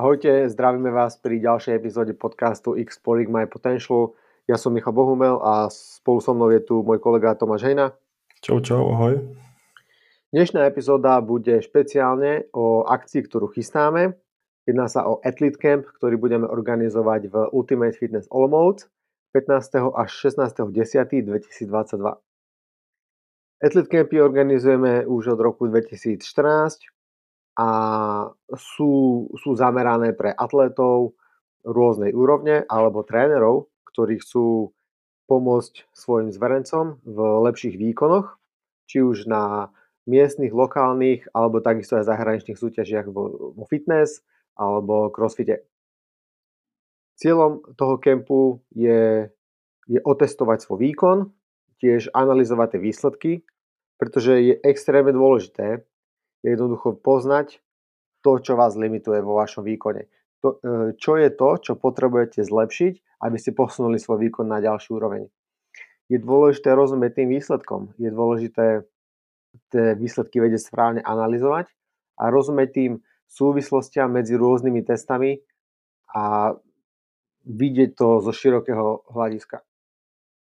Ahojte, zdravíme vás pri ďalšej epizóde podcastu Exploring My Potential. Ja som Michal Bohumel a spolu so mnou je tu môj kolega Tomáš Hejna. Čau, čau, ahoj. Dnešná epizóda bude špeciálne o akcii, ktorú chystáme. Jedná sa o Athlete Camp, ktorý budeme organizovať v Ultimate Fitness Olomouc 15. až 16. 10. 2022. Athlete Campy organizujeme už od roku 2014 a sú, sú zamerané pre atletov rôznej úrovne alebo trénerov, ktorí chcú pomôcť svojim zverencom v lepších výkonoch, či už na miestnych, lokálnych alebo takisto aj zahraničných súťažiach vo, vo fitness alebo crossfite. Cieľom toho kempu je, je otestovať svoj výkon, tiež analyzovať tie výsledky, pretože je extrémne dôležité, jednoducho poznať to, čo vás limituje vo vašom výkone. To, e, čo je to, čo potrebujete zlepšiť, aby ste posunuli svoj výkon na ďalšiu úroveň. Je dôležité rozumieť tým výsledkom. Je dôležité tie výsledky vedieť správne analyzovať a rozumieť tým súvislostiam medzi rôznymi testami a vidieť to zo širokého hľadiska.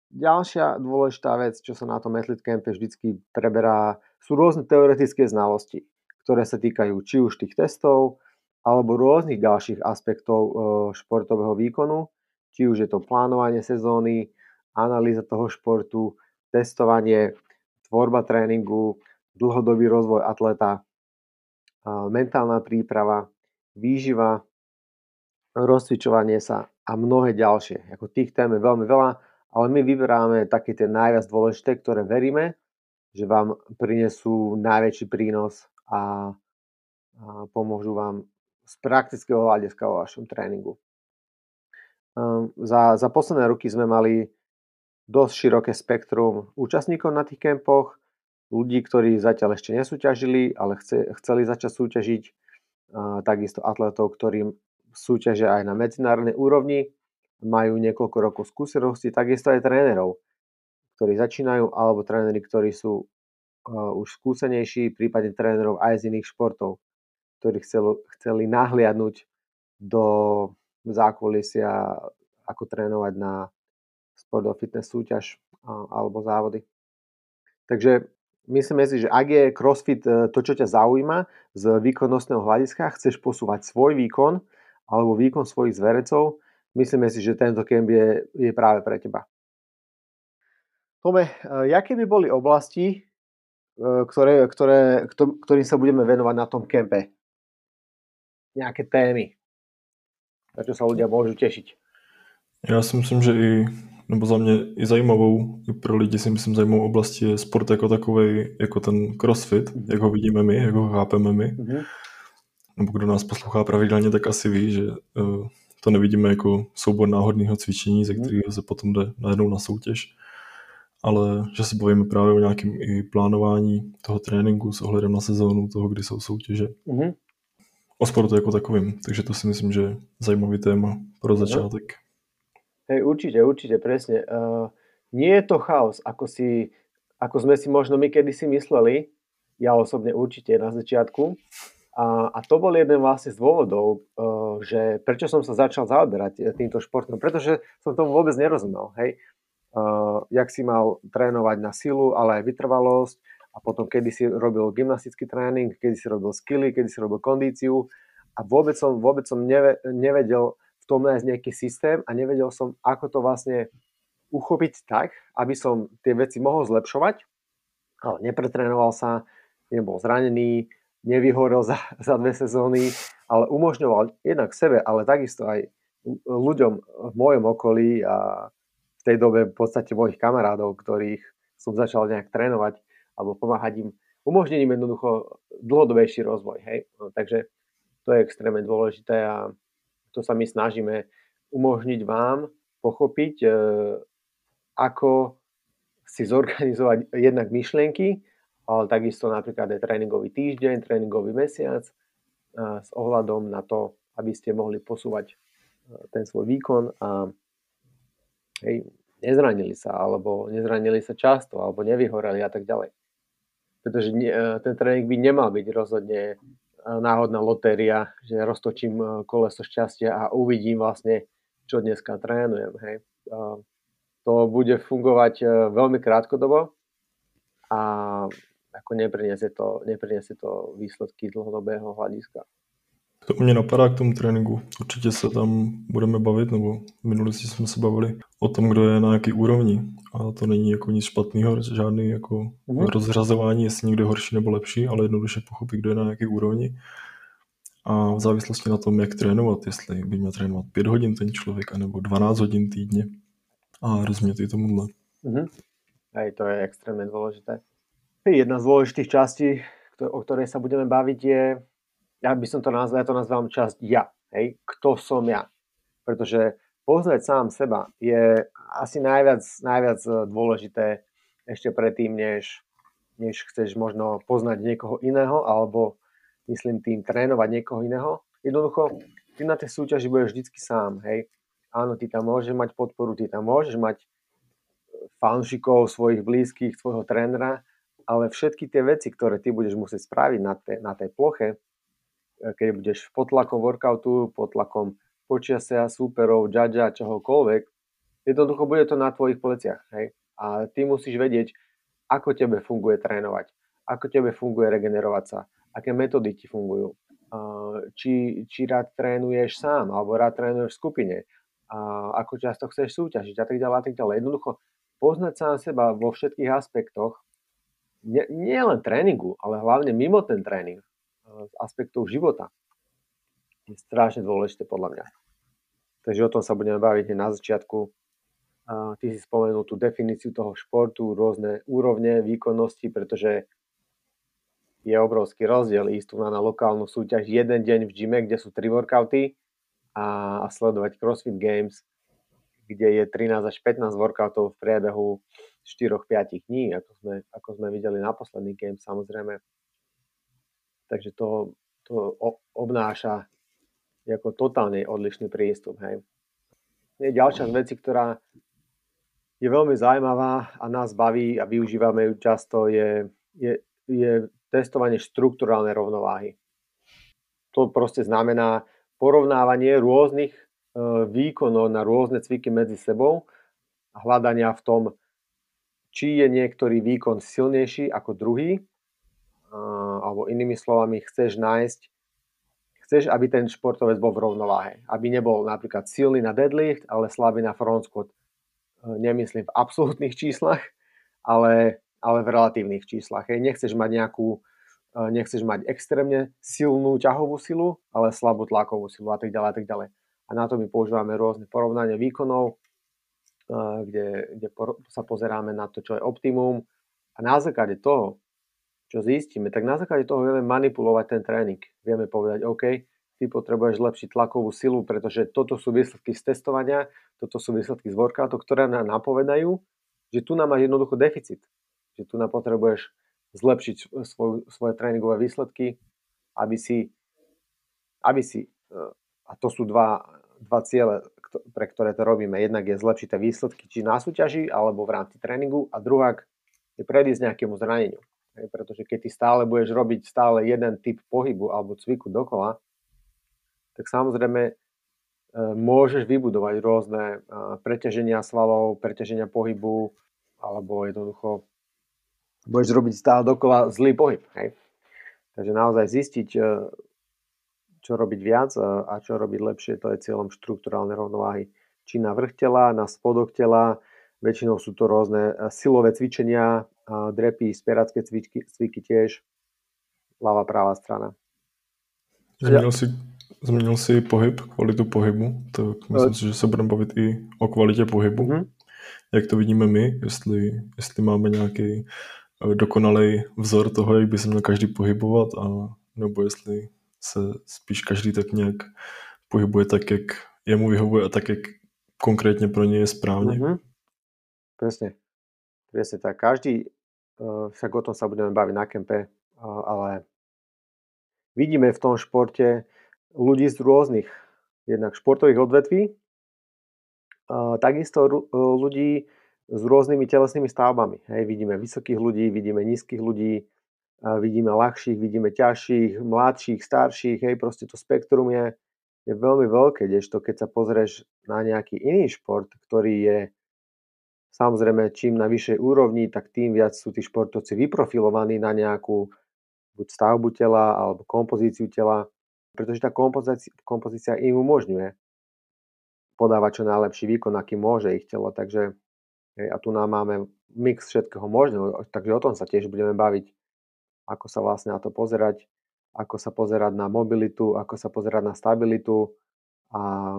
Ďalšia dôležitá vec, čo sa na tom Athlete Campe vždycky preberá, sú rôzne teoretické znalosti, ktoré sa týkajú či už tých testov, alebo rôznych ďalších aspektov e, športového výkonu, či už je to plánovanie sezóny, analýza toho športu, testovanie, tvorba tréningu, dlhodobý rozvoj atleta, e, mentálna príprava, výživa, rozcvičovanie sa a mnohé ďalšie. Ako tých tém je veľmi veľa ale my vyberáme také tie najviac dôležité, ktoré veríme, že vám prinesú najväčší prínos a, a pomôžu vám z praktického hľadiska vo vašom tréningu. Um, za, za posledné roky sme mali dosť široké spektrum účastníkov na tých kempoch, ľudí, ktorí zatiaľ ešte nesúťažili, ale chce, chceli začať súťažiť, uh, takisto atletov, ktorí súťažia aj na medzinárodnej úrovni majú niekoľko rokov skúsenosti, takisto aj trénerov, ktorí začínajú, alebo tréneri, ktorí sú uh, už skúsenejší, prípadne trénerov aj z iných športov, ktorí chceli, chceli nahliadnúť do zákulisia, ako trénovať na sport fitness súťaž alebo závody. Takže myslíme si, že ak je CrossFit uh, to, čo ťa zaujíma z výkonnostného hľadiska, chceš posúvať svoj výkon alebo výkon svojich zverecov, myslíme si, že tento kemp je, je práve pre teba. Tome, eh, aké by boli oblasti, eh, ktoré, ktoré, ktorým sa budeme venovať na tom kempe? Nejaké témy, na čo sa ľudia môžu tešiť? Já si myslím, že i, nebo za mě i zajímavou, i pro lidi si myslím zajímavou oblastí je sport jako takový, jako ten crossfit, mm-hmm. jak ho vidíme my, jak ho chápeme my. Mm-hmm. Nebo kdo nás poslouchá pravidelně, tak asi ví, že uh, to nevidíme jako soubor náhodného cvičení, ze mhm. kterého se potom jde najednou na soutěž, ale že se bavíme právě o nějakém i plánování toho tréninku s ohledem na sezónu, toho, kdy jsou soutěže. Mm-hmm. O sportu jako takovým, takže to si myslím, že je zajímavý téma pro mhm. začátek. Hej, určite, určite, presne. Uh, nie je to chaos, ako, si, ako sme si možno my kedysi mysleli, ja osobne určite na začiatku, a, a to bol jeden vlastne z dôvodov, uh, že prečo som sa začal zaoberať týmto športom, pretože som tomu vôbec nerozumel, hej. Jak si mal trénovať na silu, ale aj vytrvalosť a potom kedy si robil gymnastický tréning, kedy si robil skilly, kedy si robil kondíciu a vôbec som, vôbec som neve, nevedel v tom nájsť nejaký systém a nevedel som, ako to vlastne uchopiť tak, aby som tie veci mohol zlepšovať, ale nepretrénoval sa, nebol zranený, nevyhorel za, za dve sezóny, ale umožňoval jednak sebe, ale takisto aj ľuďom v mojom okolí a v tej dobe v podstate mojich kamarádov, ktorých som začal nejak trénovať alebo pomáhať im, umožniť im jednoducho dlhodobejší rozvoj. Hej? No, takže to je extrémne dôležité a to sa my snažíme umožniť vám pochopiť, e, ako si zorganizovať jednak myšlienky, ale takisto napríklad aj tréningový týždeň, tréningový mesiac s ohľadom na to, aby ste mohli posúvať e, ten svoj výkon a hej, nezranili sa, alebo nezranili sa často, alebo nevyhoreli a tak ďalej. Pretože e, ten tréning by nemal byť rozhodne náhodná lotéria, že roztočím koleso šťastia a uvidím vlastne, čo dneska trénujem. Hej. To bude fungovať veľmi krátkodobo a ako nepriniesie to, nepriniesie to výsledky dlhodobého hľadiska. To mě napadá k tomu tréninku. Určitě se tam budeme bavit, nebo v minulosti jsme se bavili o tom, kdo je na jaký úrovni. A to není jako nic špatného, žádný jako mm. rozřazování, jestli někdo je horší nebo lepší, ale jednoduše pochopit, kdo je na jaký úrovni. A v závislosti na tom, jak trénovat, jestli by měl trénovat 5 hodin ten člověk, nebo 12 hodin týdně. A rozumět i tomuhle. Mm-hmm. Hej, to je extrémne dôležité. Jedna z dôležitých častí, o ktorej sa budeme baviť, je ja by som to nazval, ja to nazval časť ja, hej, kto som ja. Pretože poznať sám seba je asi najviac, najviac eh, dôležité ešte predtým, než, než chceš možno poznať niekoho iného, alebo myslím tým trénovať niekoho iného. Jednoducho, ty na tej súťaži budeš vždycky sám, hej. Áno, ty tam môžeš mať podporu, ty tam môžeš mať eh, fanšikov, svojich blízkych, svojho trénera, ale všetky tie veci, ktoré ty budeš musieť spraviť na, te, na tej ploche, E, keď budeš pod tlakom workoutu, pod tlakom počiasia, súperov, judgea, čohokoľvek, jednoducho bude to na tvojich pleciach. Hej? A ty musíš vedieť, ako tebe funguje trénovať, ako tebe funguje regenerovať sa, aké metódy ti fungujú, či, či rád trénuješ sám, alebo rád trénuješ v skupine, a ako často chceš súťažiť a tak ďalej a tak ďalej. Jednoducho poznať sám seba vo všetkých aspektoch, nie, nie len tréningu, ale hlavne mimo ten tréning, z aspektov života je strašne dôležité podľa mňa. Takže o tom sa budeme baviť na začiatku. Ty si spomenul tú definíciu toho športu, rôzne úrovne výkonnosti, pretože je obrovský rozdiel ísť tu na, na lokálnu súťaž jeden deň v gyme, kde sú tri workouty a, a sledovať CrossFit Games, kde je 13 až 15 workoutov v priebehu 4-5 dní, ako sme, ako sme videli na posledný game samozrejme. Takže to, to obnáša ako totálne odlišný prístup. Hej. Je ďalšia z vecí, ktorá je veľmi zaujímavá a nás baví a využívame ju často, je, je, je testovanie štruktúrálnej rovnováhy. To proste znamená porovnávanie rôznych e, výkonov na rôzne cviky medzi sebou a hľadania v tom, či je niektorý výkon silnejší ako druhý alebo inými slovami chceš nájsť, chceš, aby ten športovec bol v rovnováhe. Aby nebol napríklad silný na deadlift, ale slabý na front squat. E, nemyslím v absolútnych číslach, ale, ale v relatívnych číslach. Hej. Nechceš mať nejakú, e, nechceš mať extrémne silnú ťahovú silu, ale slabú tlakovú silu a tak ďalej a tak ďalej. A na to my používame rôzne porovnania výkonov, e, kde, kde sa pozeráme na to, čo je optimum a na základe toho čo zistíme, tak na základe toho vieme manipulovať ten tréning. Vieme povedať, OK, ty potrebuješ zlepšiť tlakovú silu, pretože toto sú výsledky z testovania, toto sú výsledky z workoutu, ktoré nám napovedajú, že tu nám máš jednoducho deficit. Že tu nám potrebuješ zlepšiť svoj, svoje tréningové výsledky, aby si, aby si, a to sú dva, dva ciele, pre ktoré to robíme. Jednak je zlepšiť tie výsledky, či na súťaži, alebo v rámci tréningu, a druhá je predísť nejakému zraneniu. Pretože keď ty stále budeš robiť stále jeden typ pohybu alebo cviku dokola, tak samozrejme e, môžeš vybudovať rôzne e, preťaženia svalov, preťaženia pohybu alebo jednoducho budeš robiť stále dokola zlý pohyb. Hej. Takže naozaj zistiť, e, čo robiť viac a čo robiť lepšie, to je cieľom štruktúrálnej rovnováhy. Či na vrch tela, na spodok tela, väčšinou sú to rôzne silové cvičenia, drepy, spieracké cviky, cviky tiež, ľavá, pravá strana. Zmínil si, zmínil si pohyb, kvalitu pohybu, tak myslím si, že se budeme bavit i o kvalitě pohybu. Mm-hmm. Jak to vidíme my, jestli, jestli máme nějaký eh, dokonalý vzor toho, jak by se měl každý pohybovat, a, nebo jestli se spíš každý tak nějak pohybuje tak, jak jemu vyhovuje a tak, jak konkrétně pro ně je správně. Mm-hmm. Presne. Presne tak. Každý však o tom sa budeme baviť na kempe, eh, ale vidíme v tom športe ľudí z rôznych jednak športových odvetví, eh, takisto ľudí s rôznymi telesnými stavbami. Hej, vidíme vysokých ľudí, vidíme nízkych ľudí, vidíme ľahších, vidíme ťažších, mladších, starších, hej, proste to spektrum je, je veľmi veľké, kdežto keď sa pozrieš na nejaký iný šport, ktorý je samozrejme čím na vyššej úrovni, tak tým viac sú tí športovci vyprofilovaní na nejakú buď stavbu tela alebo kompozíciu tela, pretože tá kompozícia, kompozícia im umožňuje podávať čo najlepší výkon, aký môže ich telo. Takže a tu nám máme mix všetkého možného, takže o tom sa tiež budeme baviť ako sa vlastne na to pozerať, ako sa pozerať na mobilitu, ako sa pozerať na stabilitu a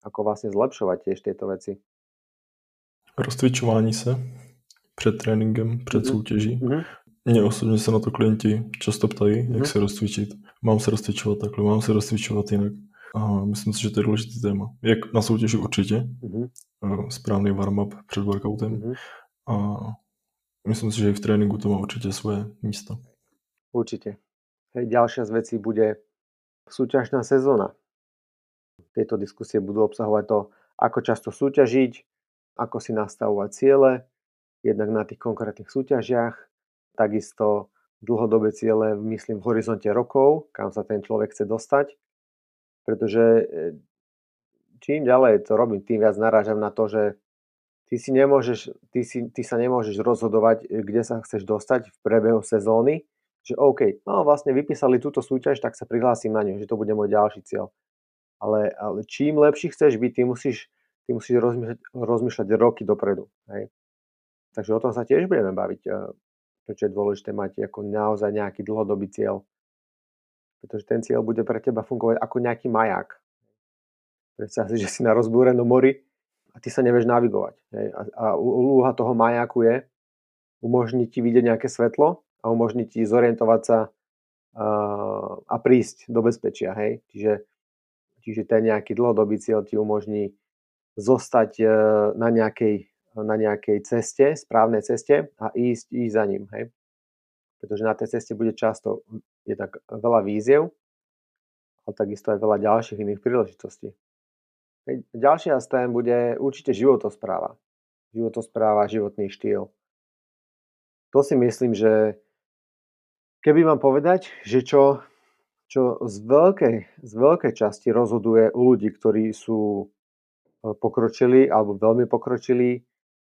ako vlastne zlepšovať tiež tieto veci. Rozcvičování se před tréninkem, před mm-hmm. soutěží. Mm-hmm. Mně osobně se na to klienti často ptají, mm-hmm. jak se rozcvičit. Mám se rozcvičovat takhle, mám se rozcvičovat jinak. A myslím si, že to je důležitý téma. Jak na soutěži určitě, mm-hmm. správný warm-up před workoutem. Mm-hmm. A Myslím si, že v tréningu to má určite svoje místo. Určite. Hej, ďalšia z vecí bude súťažná sezóna. Tieto diskusie budú obsahovať to, ako často súťažiť, ako si nastavovať ciele, jednak na tých konkrétnych súťažiach, takisto dlhodobé ciele, myslím, v horizonte rokov, kam sa ten človek chce dostať, pretože e, čím ďalej to robím, tým viac narážam na to, že ty, si nemôžeš, ty, si, ty sa nemôžeš rozhodovať, e, kde sa chceš dostať v prebehu sezóny, že OK, no vlastne vypísali túto súťaž, tak sa prihlásim na ňu, že to bude môj ďalší cieľ. Ale, ale čím lepší chceš byť, ty musíš, ty musíš rozmýšľať, rozmýšľať roky dopredu. Hej. Takže o tom sa tiež budeme baviť, prečo je dôležité mať ako naozaj nejaký dlhodobý cieľ. Pretože ten cieľ bude pre teba fungovať ako nejaký maják. Predstav si, že si na rozbúrenom mori a ty sa nevieš navigovať. Hej. A, a úloha toho majaku je umožniť ti vidieť nejaké svetlo a umožniť ti zorientovať sa uh, a prísť do bezpečia. Hej. Čiže, čiže ten nejaký dlhodobý cieľ ti umožní zostať uh, na, nejakej, na nejakej ceste, správnej ceste a ísť, ísť za ním. Hej. Pretože na tej ceste bude často je tak veľa víziev, ale takisto aj veľa ďalších iných príležitostí. Ďalšia z bude určite životospráva. Životospráva, životný štýl. To si myslím, že keby mám povedať, že čo, čo z, veľkej, z veľkej časti rozhoduje u ľudí, ktorí sú e, pokročili alebo veľmi pokročili,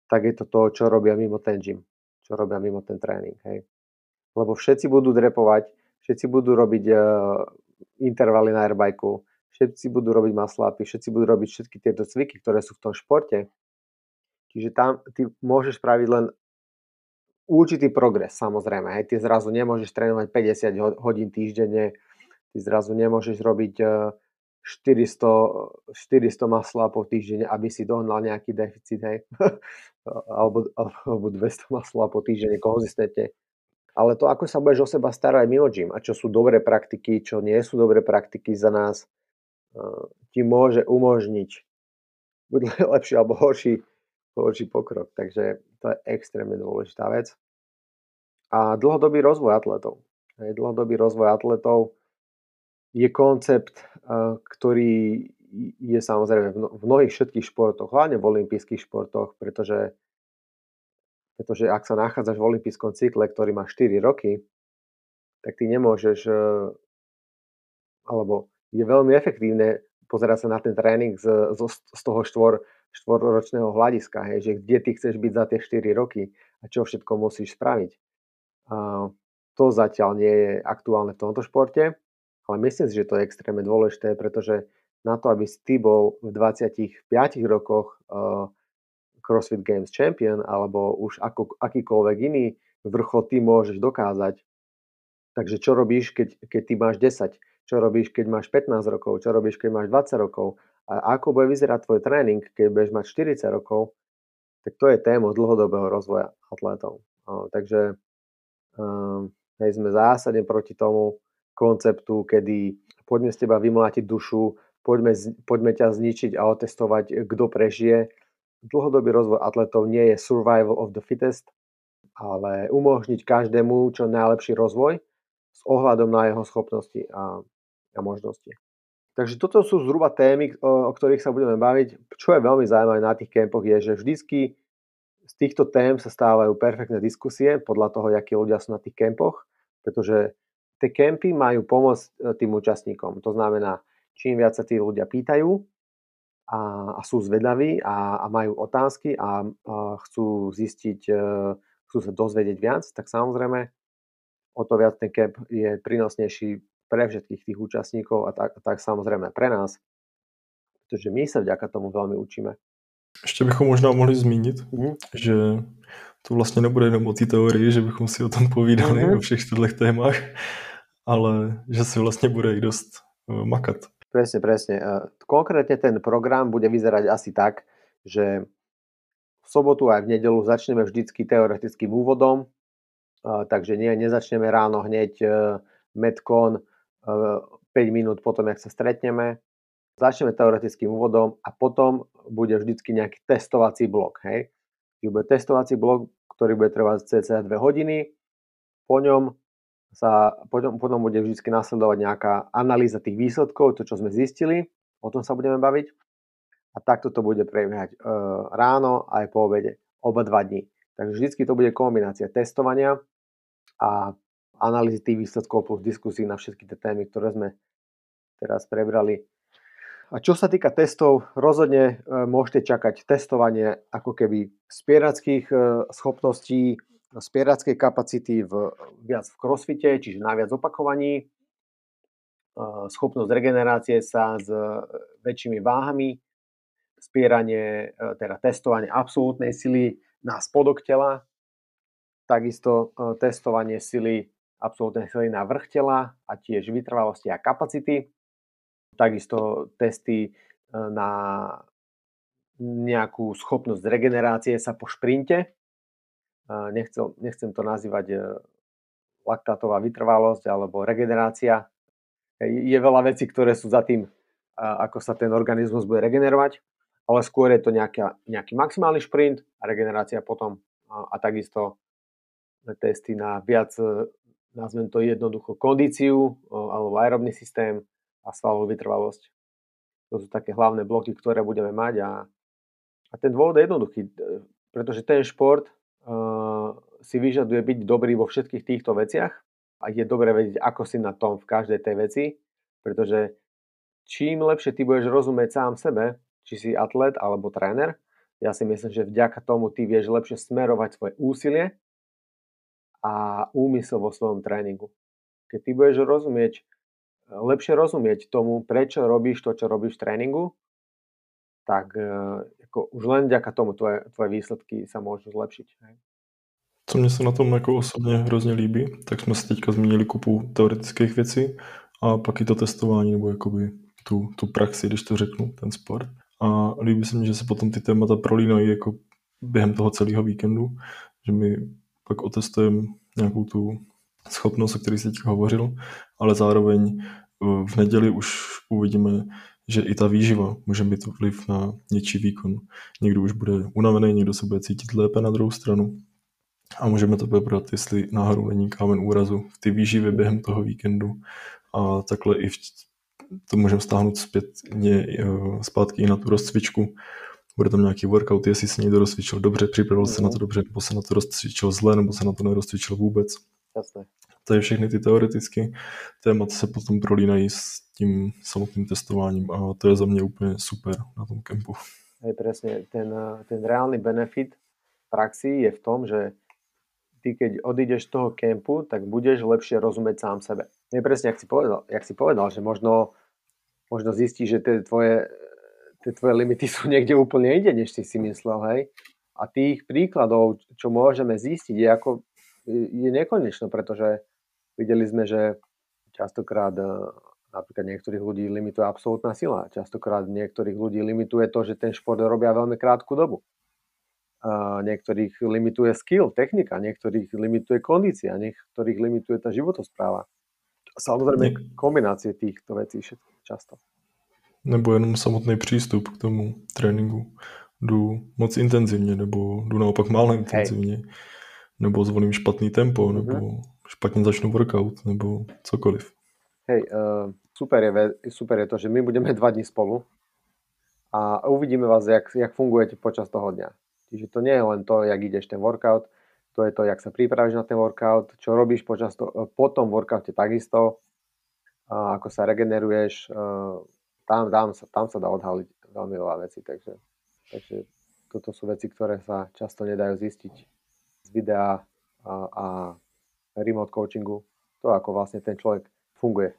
tak je to to, čo robia mimo ten gym, čo robia mimo ten tréning. Hej. Lebo všetci budú drepovať, všetci budú robiť uh, intervaly na airbajku, všetci budú robiť maslápy, všetci budú robiť všetky tieto cviky, ktoré sú v tom športe. Čiže tam ty môžeš spraviť len určitý progres, samozrejme. Hej. Ty zrazu nemôžeš trénovať 50 hodín týždenne, ty zrazu nemôžeš robiť 400, 400 maslápov týždenne, aby si dohnal nejaký deficit, hej. alebo, alebo 200 maslápov týždenne konzistentne. Ale to, ako sa budeš o seba starať mimo gym a čo sú dobré praktiky, čo nie sú dobré praktiky za nás, ti môže umožniť buď lepší alebo horší, horší pokrok. Takže to je extrémne dôležitá vec. A dlhodobý rozvoj atletov. Dlhodobý rozvoj atletov je koncept, ktorý je samozrejme v mnohých všetkých športoch, hlavne v olympijských športoch, pretože, pretože ak sa nachádzaš v olympijskom cykle, ktorý má 4 roky, tak ty nemôžeš alebo je veľmi efektívne pozerať sa na ten tréning z, z, z toho štvor, štvorročného hľadiska, hej, že kde ty chceš byť za tie 4 roky a čo všetko musíš spraviť. A to zatiaľ nie je aktuálne v tomto športe, ale myslím si, že to je extrémne dôležité, pretože na to, aby si ty bol v 25 rokoch uh, CrossFit Games champion alebo už ako, akýkoľvek iný vrchol ty môžeš dokázať. Takže čo robíš, keď, keď ty máš 10? čo robíš, keď máš 15 rokov, čo robíš, keď máš 20 rokov a ako bude vyzerať tvoj tréning, keď budeš mať 40 rokov, tak to je téma dlhodobého rozvoja atlétov. takže um, hej, sme zásadne proti tomu konceptu, kedy poďme z teba vymlátiť dušu, poďme, poďme ťa zničiť a otestovať, kto prežije. Dlhodobý rozvoj atletov nie je survival of the fittest, ale umožniť každému čo najlepší rozvoj s ohľadom na jeho schopnosti a a možnosti. Takže toto sú zhruba témy, o, o ktorých sa budeme baviť. Čo je veľmi zaujímavé na tých kempoch je, že vždycky z týchto tém sa stávajú perfektné diskusie podľa toho, akí ľudia sú na tých kempoch Pretože tie kempy majú pomôcť e, tým účastníkom. To znamená, čím viac sa tí ľudia pýtajú a, a sú zvedaví a, a majú otázky a, a chcú zistiť, e, chcú sa dozvedieť viac, tak samozrejme o to viac ten kemp je prínosnejší pre všetkých tých účastníkov a tak, tak samozrejme pre nás, pretože my sa vďaka tomu veľmi učíme. Ještě bychom možná mohli zmínit, mm-hmm. že to vlastně nebude jenom o té teorii, že bychom si o tom povídali mm-hmm. o všech těchto témach, ale že si vlastně bude i dost uh, makat. Presne, presne. Konkrétne ten program bude vyzerať asi tak, že v sobotu aj v nedelu začneme vždycky teoretickým úvodom, takže nie, nezačneme ráno hneď e, Metcon 5 minút potom, jak sa stretneme. Začneme teoretickým úvodom a potom bude vždycky nejaký testovací blok. Hej? Bude testovací blok, ktorý bude trvať cca 2 hodiny. Po ňom sa, potom, potom bude vždy nasledovať nejaká analýza tých výsledkov, to, čo sme zistili, o tom sa budeme baviť. A takto to bude prebiehať e, ráno aj po obede, oba dva dní. Takže vždy to bude kombinácia testovania a analýzy tých výsledkov plus diskusí na všetky tie témy, ktoré sme teraz prebrali. A čo sa týka testov, rozhodne e, môžete čakať testovanie ako keby spierackých e, schopností, spierackej kapacity v, viac v crossfite, čiže na viac opakovaní, schopnosť regenerácie sa s väčšími váhami, spieranie, e, teda testovanie absolútnej sily na spodok tela, takisto e, testovanie sily, absolútnej sily na vrch tela a tiež vytrvalosti a kapacity, takisto testy e, na nejakú schopnosť regenerácie sa po šprinte, nechcem, nechcem to nazývať e, laktátová vytrvalosť alebo regenerácia. Je veľa vecí, ktoré sú za tým, ako sa ten organizmus bude regenerovať, ale skôr je to nejaká, nejaký maximálny šprint a regenerácia potom a, a takisto testy na viac, e, nazvem to jednoducho, kondíciu alebo aerobný systém a svalovú vytrvalosť. To sú také hlavné bloky, ktoré budeme mať a, a ten dôvod je jednoduchý, e, pretože ten šport si vyžaduje byť dobrý vo všetkých týchto veciach a je dobre vedieť, ako si na tom v každej tej veci, pretože čím lepšie ty budeš rozumieť sám sebe, či si atlet alebo tréner, ja si myslím, že vďaka tomu ty vieš lepšie smerovať svoje úsilie a úmysel vo svojom tréningu. Keď ty budeš rozumieť, lepšie rozumieť tomu, prečo robíš to, čo robíš v tréningu, tak e, ako už len vďaka tomu tvoje, tvoje výsledky sa môžu zlepšiť. Hej. Co mě se na tom jako osobně hrozně líbí, tak jsme se teďka zmínili kupu teoretických věcí a pak i to testování nebo jakoby tu, tu praxi, když to řeknu, ten sport. A líbí se mi, že se potom ty témata prolínají jako během toho celého víkendu, že my pak otestujeme nějakou tu schopnost, o který jsi teďka hovořil, ale zároveň eh, v neděli už uvidíme že i ta výživa může mít vliv na něčí výkon. Někdo už bude unavený, někdo se bude cítit lépe na druhou stranu. A můžeme to vybrat, jestli náhodou není kámen úrazu v ty výživy během toho víkendu. A takhle i v, to můžeme stáhnout zpětně eh, zpátky i na tu rozcvičku. Bude tam nějaký workout, jestli se někdo rozcvičil dobře, připravil se na to dobře, nebo se na to rozcvičil zle, nebo se na to nerozcvičil vůbec. Jasné. Je všechny ty teoretické témata se potom prolínají s tím samotným testováním a to je za mě úplně super na tom kempu. Hej, presne. Ten, ten reálny benefit praxi je v tom, že ty keď odídeš z toho kempu, tak budeš lepšie rozumieť sám sebe. Je presne, jak si povedal, jak si povedal že možno, možno zistíš, že tie tvoje, tie tvoje limity sú niekde úplne inde, než si si myslel, hej. A tých príkladov, čo môžeme zistiť, je, ako, je nekonečno, pretože videli sme, že častokrát Napríklad niektorých ľudí limituje absolútna sila. Častokrát niektorých ľudí limituje to, že ten šport robia veľmi krátku dobu. A niektorých limituje skill, technika, niektorých limituje kondícia, niektorých limituje tá životospráva. Samozrejme kombinácie týchto vecí často. Nebo jenom samotný přístup k tomu tréninku. Jdu moc intenzivně, nebo jdu naopak málo intenzivně, Hej. nebo zvolím špatný tempo, mm-hmm. nebo špatně začnu workout, nebo cokoliv. Hej, uh, super, je, super je to, že my budeme dva dní spolu a uvidíme vás, jak, jak fungujete počas toho dňa. Čiže to nie je len to, jak ideš ten workout, to je to, jak sa pripravíš na ten workout, čo robíš počas to, po tom workoute takisto, a ako sa regeneruješ, tam, tam, sa, tam sa dá odhaliť veľmi veľa vecí, takže, takže toto sú veci, ktoré sa často nedajú zistiť z videa a, a remote coachingu, to ako vlastne ten človek funguje.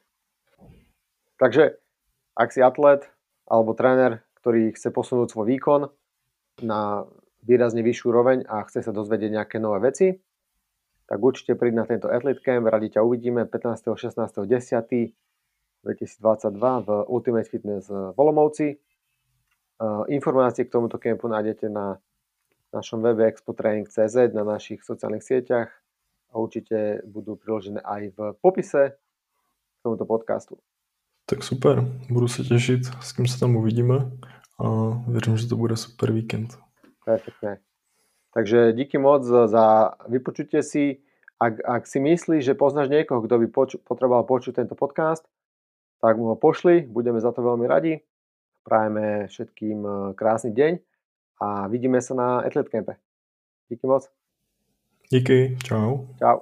Takže ak si atlet alebo tréner, ktorý chce posunúť svoj výkon na výrazne vyššiu roveň a chce sa dozvedieť nejaké nové veci, tak určite príď na tento Athlete Camp, radi ťa uvidíme 15. 16. 10. 2022 v Ultimate Fitness v Olomouci. Informácie k tomuto kempu nájdete na našom webe expotraining.cz, na našich sociálnych sieťach a určite budú priložené aj v popise k tomuto podcastu. Tak super, budu se těšit, s kým se tam uvidíme a věřím, že to bude super víkend. Perfektne. Takže díky moc za vypočutie si. Ak, ak si myslíš, že poznáš niekoho, kto by poču, potreboval počuť tento podcast, tak mu ho pošli, budeme za to veľmi radi. Prajeme všetkým eh, krásny deň a vidíme sa na Athlete Campe. Díky moc. Díky, čau. Čau.